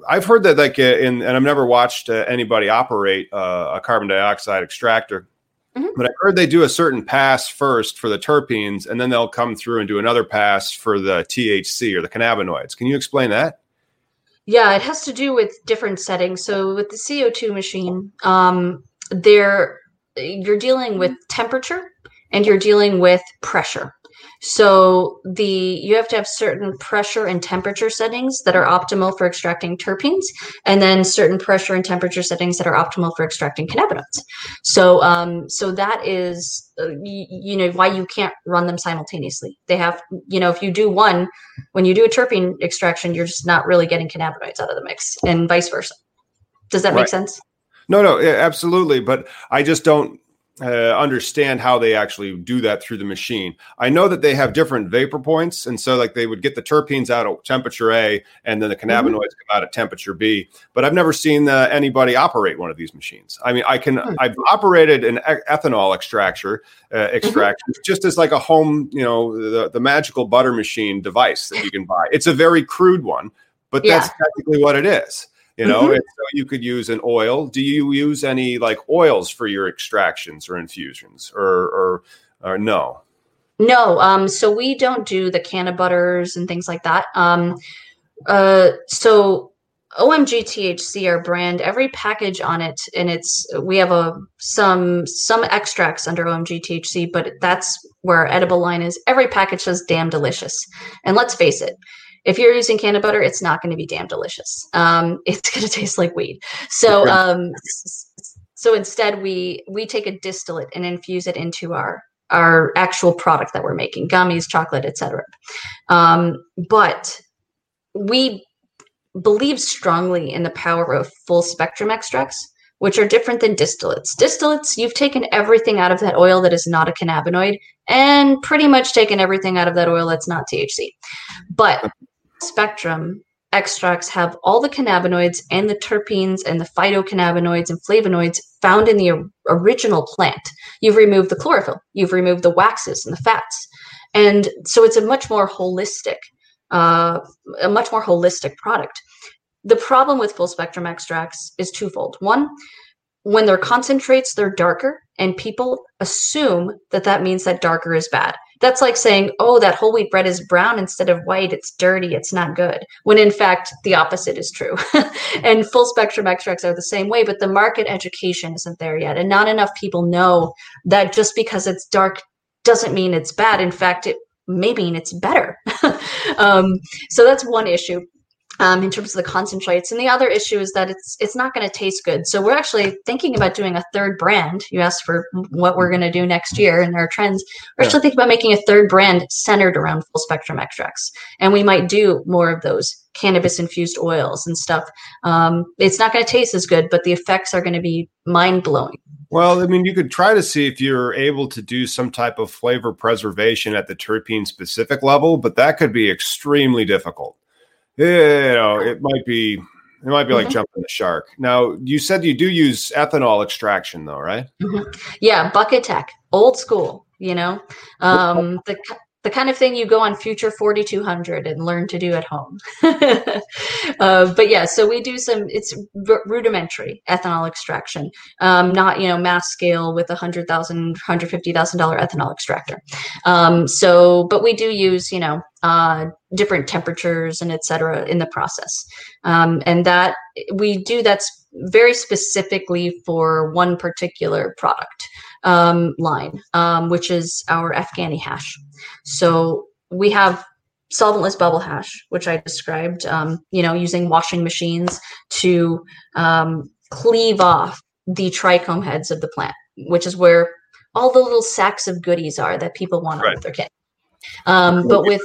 I've heard that like uh, in, and I've never watched uh, anybody operate uh, a carbon dioxide extractor, Mhm. but I've heard they do a certain pass first for the terpenes, and then they'll come through and do another pass for the THC or the cannabinoids. Can you explain that? Yeah, it has to do with different settings. So with the CO2 machine, um, there you're dealing with temperature and you're dealing with pressure. So the you have to have certain pressure and temperature settings that are optimal for extracting terpenes, and then certain pressure and temperature settings that are optimal for extracting cannabinoids. So um, so that is uh, y- you know why you can't run them simultaneously. They have you know if you do one when you do a terpene extraction, you're just not really getting cannabinoids out of the mix, and vice versa. Does that Right. make sense? No, no, yeah, absolutely. But I just don't uh, understand how they actually do that through the machine. I know that they have different vapor points, and so like they would get the terpenes out at temperature A, and then the cannabinoids come out at temperature B. But I've never seen uh, anybody operate one of these machines. I mean, I can Hmm. I've operated an ethanol extractor uh, extraction just as like a home, you know, the the magical butter machine device that you can buy. It's a very crude one, but that's technically what it is. You know, Mhm. and so you could use an oil. Do you use any like oils for your extractions or infusions, or or or no? No, um, so we don't do the canna butters and things like that. Um, uh, so OMG THC, our brand, every package on it, and it's we have a some some extracts under OMG THC, but that's where our edible line is. Every package says "damn delicious," and let's face it. If you're using canna butter, it's not going to be damn delicious. Um, it's going to taste like weed. So, um, so instead, we we take a distillate and infuse it into our our actual product that we're making gummies chocolate etc um, but we believe strongly in the power of full spectrum extracts, which are different than distillates. Distillates, you've taken everything out of that oil that is not a cannabinoid and pretty much taken everything out of that oil that's not THC. But spectrum extracts have all the cannabinoids and the terpenes and the phytocannabinoids and flavonoids found in the original plant. You've removed the chlorophyll, you've removed the waxes and the fats. And so it's a much more holistic, uh, a much more holistic product. The problem with full spectrum extracts is twofold. One, when they're concentrates, they're darker, and people assume that that means that darker is bad. That's like saying, oh, that whole wheat bread is brown instead of white. It's dirty. It's not good. When in fact, the opposite is true. and full spectrum extracts are the same way, but the market education isn't there yet. And not enough people know that just because it's dark doesn't mean it's bad. In fact, it may mean it's better. um, so that's one issue um, in terms of the concentrates. And the other issue is that it's it's not going to taste good. So we're actually thinking about doing a third brand. You asked for what we're going to do next year and our trends. We're yeah. actually thinking about making a third brand centered around full spectrum extracts, and we might do more of those cannabis infused oils and stuff. Um, it's not going to taste as good, but the effects are going to be mind blowing. Well, I mean, you could try to see if you're able to do some type of flavor preservation at the terpene specific level, but that could be extremely difficult you know, it might be it might be like mm-hmm. jumping the shark. Now, you said you do use ethanol extraction, though, right? Mm-hmm. Yeah, bucket tech, old school. You know, um, the the kind of thing you go on Future 4200 and learn to do at home. uh, but yeah, so we do some, it's r- rudimentary ethanol extraction, um, not, you know, mass scale with a $150,000 ethanol extractor. Um, so, but we do use, you know, uh, different temperatures and et cetera in the process. Um, and that we do that's very specifically for one particular product um, line, um, which is our Afghani hash. So we have solventless bubble hash, which I described, um, you know, using washing machines to um, cleave off the trichome heads of the plant, which is where all the little sacks of goodies are that people want right. with their kit. Um, but with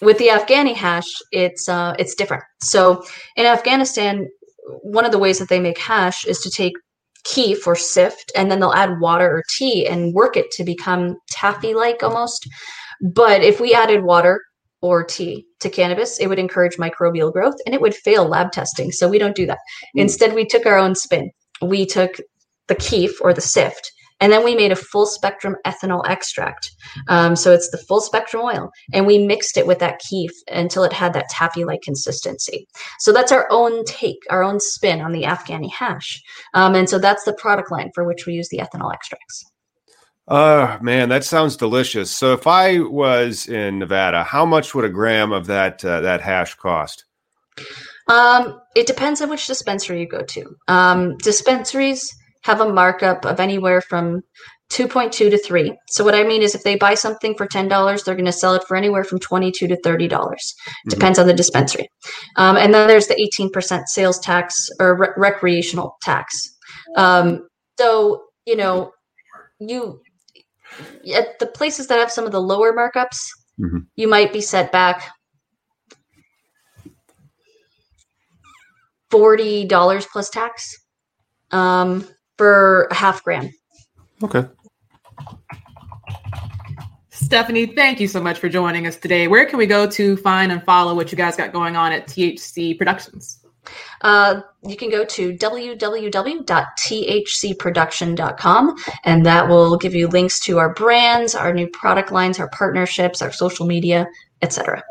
with the Afghani hash, it's uh, it's different. So in Afghanistan, one of the ways that they make hash is to take keef or sift, and then they'll add water or tea and work it to become taffy like almost. But if we added water or tea to cannabis, it would encourage microbial growth and it would fail lab testing. So we don't do that. Mm. Instead, we took our own spin. We took the keef or the sift and then we made a full spectrum ethanol extract. Um, so it's the full spectrum oil. And we mixed it with that keef until it had that taffy like consistency. So that's our own take, our own spin on the Afghani hash. Um, and so that's the product line for which we use the ethanol extracts. Oh man, that sounds delicious. So if I was in Nevada, how much would a gram of that uh, that hash cost? Um, it depends on which dispensary you go to. Um, dispensaries have a markup of anywhere from 2.2 to 3. So what I mean is if they buy something for $10, they're going to sell it for anywhere from 22 to $30. Mm-hmm. Depends on the dispensary. Um, and then there's the 18% sales tax or re- recreational tax. Um, so, you know, you at the places that have some of the lower markups, mm-hmm. you might be set back $40 plus tax. Um, for a half gram. Okay. Stephanie, thank you so much for joining us today. Where can we go to find and follow what you guys got going on at THC Productions? Uh, you can go to www.thcproduction.com and that will give you links to our brands, our new product lines, our partnerships, our social media, etc.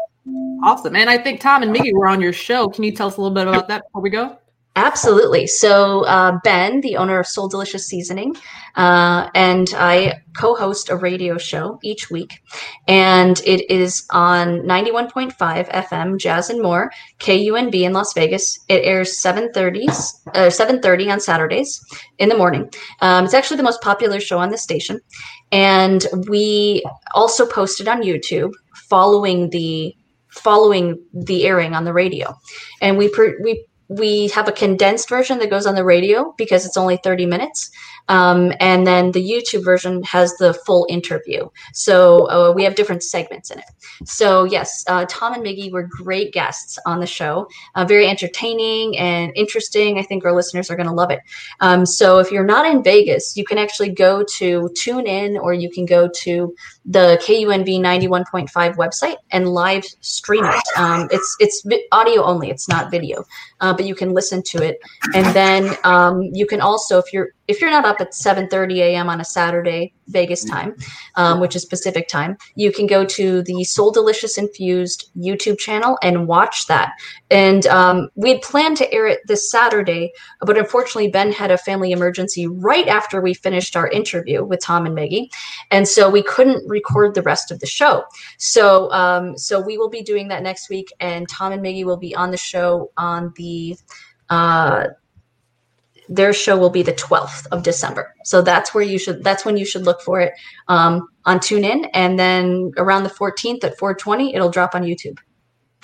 Awesome. And I think Tom and Miggy were on your show. Can you tell us a little bit about that before we go? Absolutely. So, uh, Ben, the owner of Soul Delicious Seasoning, uh, and I co host a radio show each week. And it is on 91.5 FM, Jazz and More, KUNV in Las Vegas. It airs 7.30s, uh, 7.30 on Saturdays in the morning. Um, it's actually the most popular show on the station. And we also posted on YouTube following the following the airing on the radio and we we we have a condensed version that goes on the radio because it's only 30 minutes. Um, and then the YouTube version has the full interview. So uh, we have different segments in it. So, yes, uh, Tom and Miggy were great guests on the show, uh, very entertaining and interesting. I think our listeners are going to love it. Um, so, if you're not in Vegas, you can actually go to TuneIn or you can go to the KUNV 91.5 website and live stream it. Um, it's it's audio only; it's not video, uh, but you can listen to it. And then um, you can also, if you're if you're not up at 7:30 a.m. on a Saturday Vegas time, um, which is Pacific time, you can go to the Soul Delicious Infused YouTube channel and watch that. And um, we had planned to air it this Saturday, but unfortunately Ben had a family emergency right after we finished our interview with Tom and Maggie, and so we couldn't record the rest of the show. So um, so we will be doing that next week, and Tom and Maggie will be on the show on the. Uh, their show will be the 12th of December. So that's where you should that's when you should look for it um, on TuneIn and then around the 14th at 420 it'll drop on YouTube.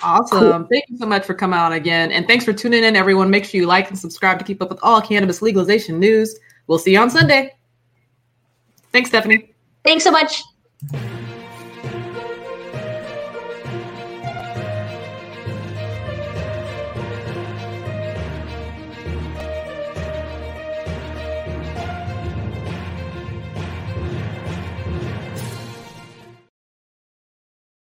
Awesome. Cool. Thank you so much for coming on again. And thanks for tuning in, everyone. Make sure you like and subscribe to keep up with all cannabis legalization news. We'll see you on Sunday. Thanks, Stephanie. Thanks so much.